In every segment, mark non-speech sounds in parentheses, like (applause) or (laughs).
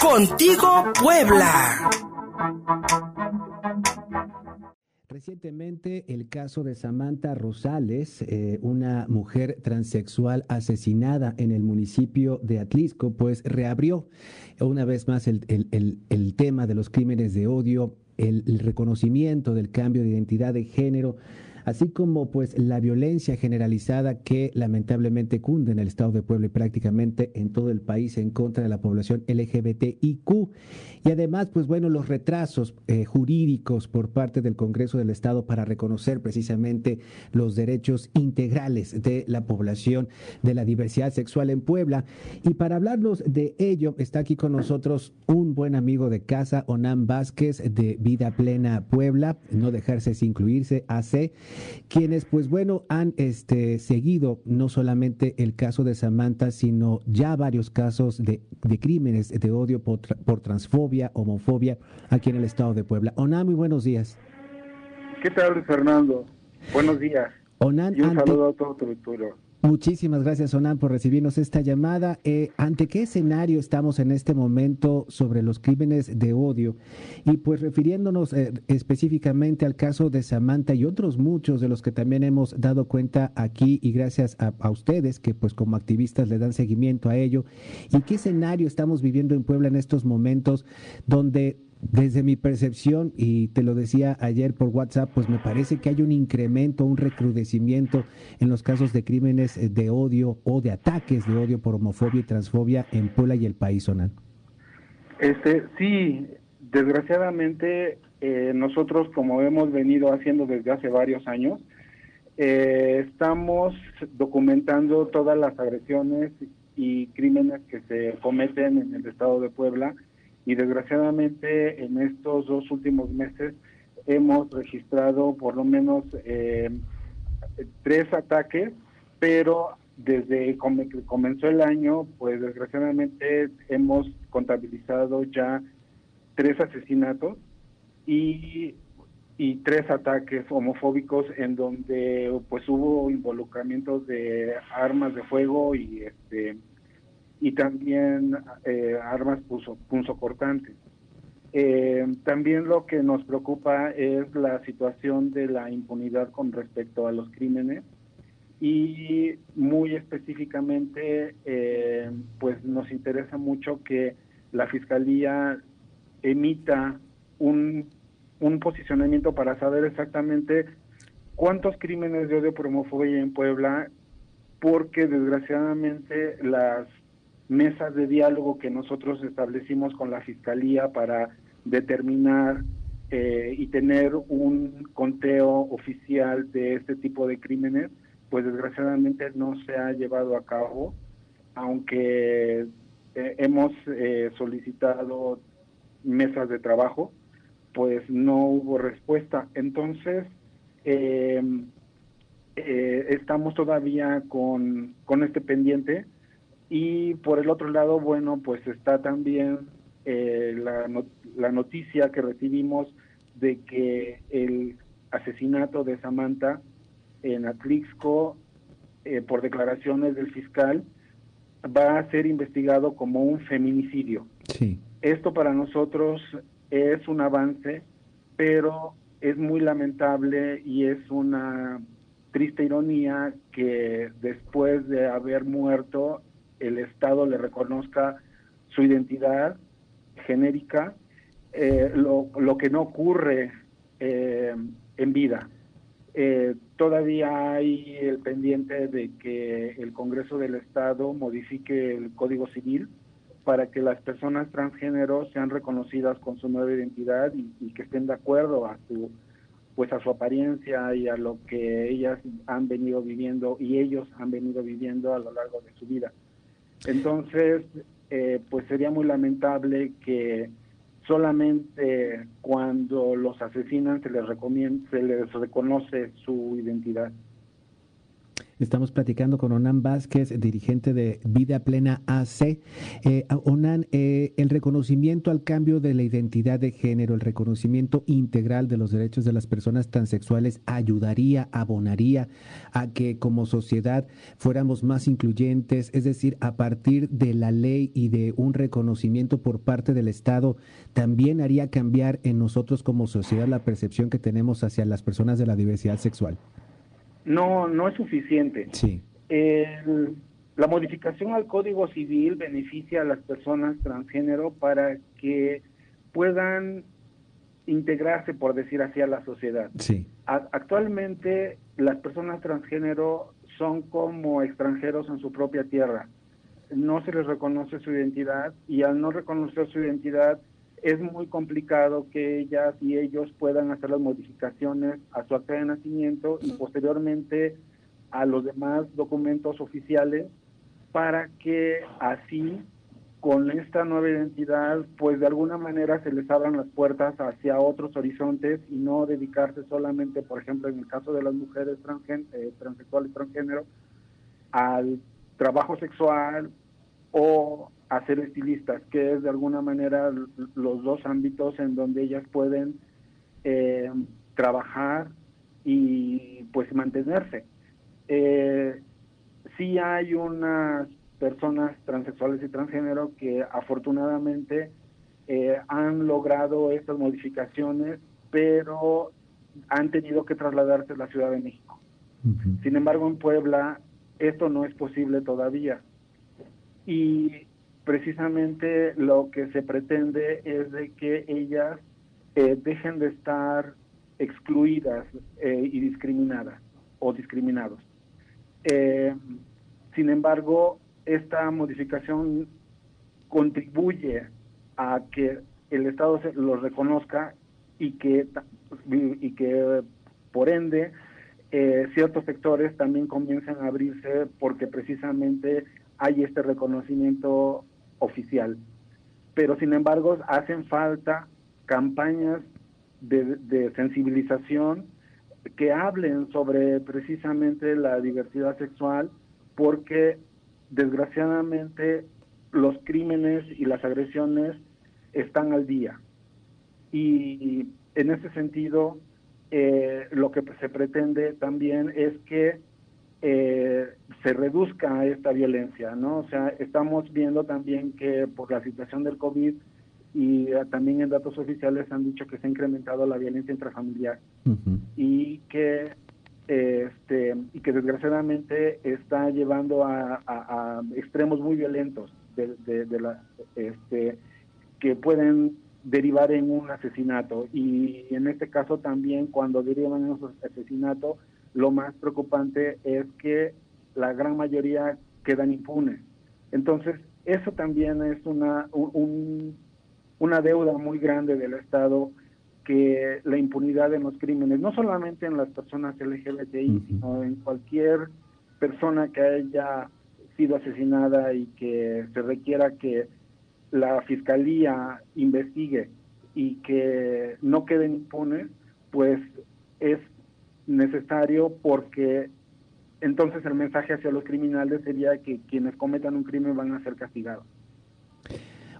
Contigo Puebla. Recientemente el caso de Samantha Rosales, eh, una mujer transexual asesinada en el municipio de Atlisco, pues reabrió una vez más el, el tema de los crímenes de odio, el reconocimiento del cambio de identidad de género así como pues la violencia generalizada que lamentablemente cunde en el estado de Puebla y prácticamente en todo el país en contra de la población LGBTIQ. Y además, pues bueno, los retrasos eh, jurídicos por parte del Congreso del Estado para reconocer precisamente los derechos integrales de la población de la diversidad sexual en Puebla. Y para hablarnos de ello, está aquí con nosotros un buen amigo de casa, Onam Vázquez, de Vida Plena Puebla, no dejarse sin incluirse, AC quienes pues bueno han este, seguido no solamente el caso de Samantha, sino ya varios casos de, crímenes de odio por, transfobia, homofobia aquí en el estado de Puebla. Onan, muy buenos días. ¿Qué tal, Fernando? Buenos días. Onan, y un saludo a todo tu Muchísimas gracias, Onan, por recibirnos esta llamada. Eh, ¿Ante qué escenario estamos en este momento sobre los crímenes de odio? Y pues refiriéndonos eh, específicamente al caso de Samantha y otros muchos de los que también hemos dado cuenta aquí y gracias a, a ustedes que pues como activistas le dan seguimiento a ello. ¿Y qué escenario estamos viviendo en Puebla en estos momentos donde desde mi percepción, y te lo decía ayer por WhatsApp, pues me parece que hay un incremento, un recrudecimiento en los casos de crímenes eh, de odio o de ataques de odio por homofobia y transfobia en Puebla y el país, Sonan. Este, sí, desgraciadamente eh, nosotros, como hemos venido haciendo desde hace varios años, eh, estamos documentando todas las agresiones y crímenes que se cometen en el estado de Puebla y desgraciadamente en estos dos últimos meses hemos registrado por lo menos eh, tres ataques, pero desde que comenzó el año, pues desgraciadamente hemos contabilizado ya tres asesinatos y, y tres ataques homofóbicos en donde pues hubo involucramientos de armas de fuego y este y también eh, armas punzocortantes. Eh, también lo que nos preocupa es la situación de la impunidad con respecto a los crímenes y muy específicamente eh, pues nos interesa mucho que la fiscalía emita un, un posicionamiento para saber exactamente cuántos crímenes de odio por homofobia en Puebla porque desgraciadamente las mesas de diálogo que nosotros establecimos con la Fiscalía para determinar eh, y tener un conteo oficial de este tipo de crímenes, pues desgraciadamente no se ha llevado a cabo, aunque eh, hemos eh, solicitado mesas de trabajo, pues no hubo respuesta. Entonces, estamos todavía con, con este pendiente y por el otro lado, bueno, pues está también eh, la, la noticia que recibimos de que el asesinato de Samantha en Atlixco, eh, por declaraciones del fiscal, va a ser investigado como un feminicidio. Sí. Esto para nosotros es un avance, pero es muy lamentable y es una triste ironía que después de haber muerto el Estado le reconozca su identidad genérica, eh, lo, lo, que no ocurre eh, en vida. Eh, todavía hay el pendiente de que el Congreso del Estado modifique el Código Civil para que las personas transgénero sean reconocidas con su nueva identidad y, y, que estén de acuerdo a su pues a su apariencia y a lo que ellas han venido viviendo y ellos han venido viviendo a lo largo de su vida. Entonces, eh, pues sería muy lamentable que solamente cuando los asesinan se les, se les reconoce su identidad. Estamos platicando con Onan Vázquez, dirigente de Vida Plena AC. Eh, Onan, eh, el reconocimiento al cambio de la identidad de género, el reconocimiento integral de los derechos de las personas transexuales ayudaría, abonaría a que como sociedad fuéramos más incluyentes, es decir, a partir de la ley y de un reconocimiento por parte del Estado, también haría cambiar en nosotros como sociedad la percepción que tenemos hacia las personas de la diversidad sexual no, no es suficiente. Sí. la modificación al Código Civil beneficia a las personas transgénero para que puedan integrarse, por decir así, a la sociedad. Sí. actualmente las personas transgénero son como extranjeros en su propia tierra. No se les reconoce su identidad y al no reconocer su identidad es muy complicado que ellas y ellos puedan hacer las modificaciones a su acta de nacimiento y posteriormente a los demás documentos oficiales para que así con esta nueva identidad pues de alguna manera se les abran las puertas hacia otros horizontes y no dedicarse solamente por ejemplo en el caso de las mujeres eh, transexuales transgénero al trabajo sexual o a ser estilistas, que es de alguna manera los dos ámbitos en donde ellas pueden eh, trabajar y pues mantenerse. Eh, sí hay unas personas transexuales y transgénero que afortunadamente eh, han logrado estas modificaciones, pero han tenido que trasladarse a la Ciudad de México. Sin embargo, en Puebla esto no es posible todavía. Y precisamente lo que se pretende es de que ellas eh, dejen de estar excluidas eh, y discriminadas o discriminados. Eh, sin embargo, esta modificación contribuye a que el Estado los reconozca y que, y que por ende ciertos sectores también comiencen a abrirse porque precisamente hay este reconocimiento oficial. Pero sin embargo hacen falta campañas de, sensibilización que hablen sobre precisamente la diversidad sexual porque desgraciadamente los crímenes y las agresiones están al día. Y en ese sentido, eh, lo que se pretende también es que eh, se reduzca esta violencia, ¿no? O sea, estamos viendo también que por la situación del COVID y eh, también en datos oficiales han dicho que se ha incrementado la violencia intrafamiliar. Y que este y que desgraciadamente está llevando a, extremos muy violentos de, la este que pueden derivar en un asesinato. Y en este caso también cuando derivan en un asesinato lo más preocupante es que la gran mayoría quedan impunes. Entonces, eso también es una, una deuda muy grande del Estado que la impunidad en los crímenes, no solamente en las personas LGBTI, sino en cualquier persona que haya sido asesinada y que se requiera que la fiscalía investigue y que no queden impunes, pues es necesario porque entonces el mensaje hacia los criminales sería que quienes cometan un crimen van a ser castigados.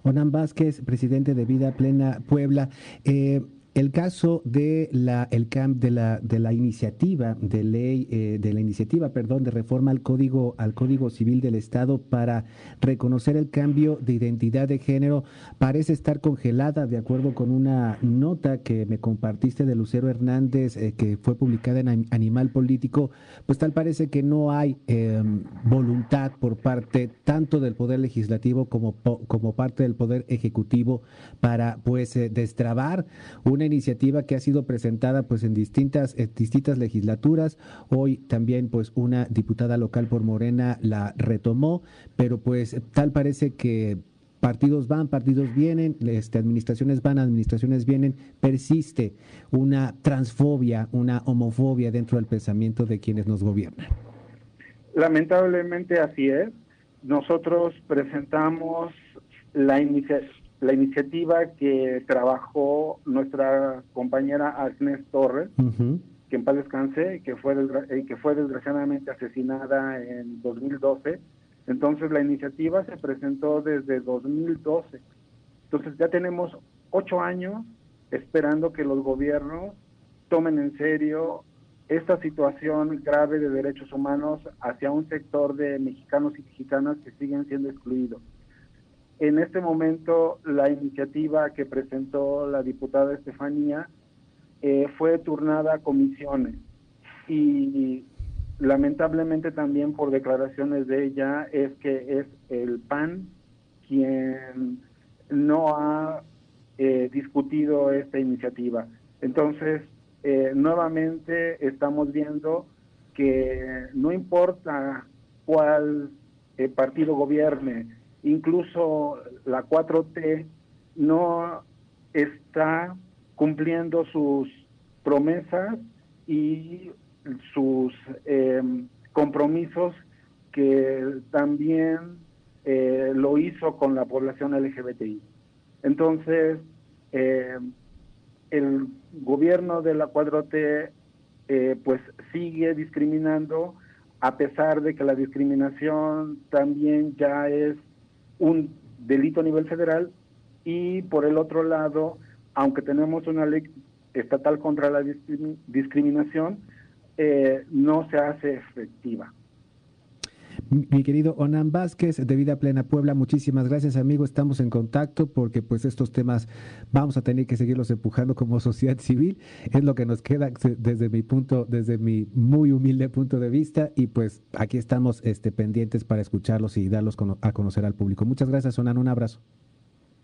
Onan Vázquez, presidente de Vida Plena Puebla. Eh, el caso de la el de la de la iniciativa de ley eh, de la iniciativa perdón de reforma al código al código civil del estado para reconocer el cambio de identidad de género parece estar congelada de acuerdo con una nota que me compartiste de Lucero Hernández eh, que fue publicada en Animal Político pues tal parece que no hay em, voluntad por parte tanto del poder legislativo como como parte del poder ejecutivo para pues eh, destrabar un una iniciativa que ha sido presentada pues en distintas, distintas legislaturas. Hoy también pues una diputada local por Morena la retomó, pero pues tal parece que partidos van, partidos vienen, este, administraciones van, administraciones vienen, persiste una transfobia, una homofobia dentro del pensamiento de quienes nos gobiernan. Lamentablemente así es. Nosotros presentamos la iniciativa la iniciativa que trabajó nuestra compañera Agnes Torres que en paz descanse, que fue, eh, que fue desgraciadamente asesinada en 2012. Entonces la iniciativa se presentó desde 2012. Entonces ya tenemos ocho años esperando que los gobiernos tomen en serio esta situación grave de derechos humanos hacia un sector de mexicanos y mexicanas que siguen siendo excluidos. En este momento, la iniciativa que presentó la diputada Estefanía eh, fue turnada a comisiones y lamentablemente también por declaraciones de ella es que es el PAN quien no ha eh, discutido esta iniciativa. Entonces, eh, nuevamente estamos viendo que no importa cuál partido gobierne, incluso la 4T no está cumpliendo sus promesas y sus em, compromisos que también eh, lo hizo con la población LGBTI. Entonces, em, el gobierno de la 4T eh, pues sigue discriminando a pesar de que la discriminación también ya es un delito a nivel federal y por el otro lado, aunque tenemos una ley estatal contra la discriminación, eh, no se hace efectiva. Mi querido Onan Vázquez, de Vida Plena Puebla, muchísimas gracias, amigo. Estamos en contacto porque pues estos temas vamos a tener que seguirlos empujando como (laughs) sociedad civil. Es lo que nos queda desde mi punto, desde mi muy humilde punto de vista y pues aquí estamos este, pendientes para escucharlos y darlos a conocer al público. Muchas gracias, Onan. Un abrazo.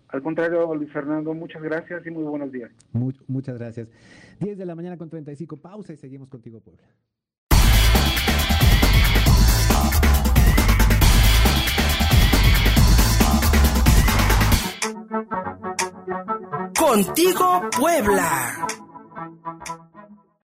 Al contrario, Luis Fernando, muchas gracias y muy buenos días. muchas gracias. 10 de la mañana con 35, pausa y seguimos contigo, Puebla. Contigo Puebla.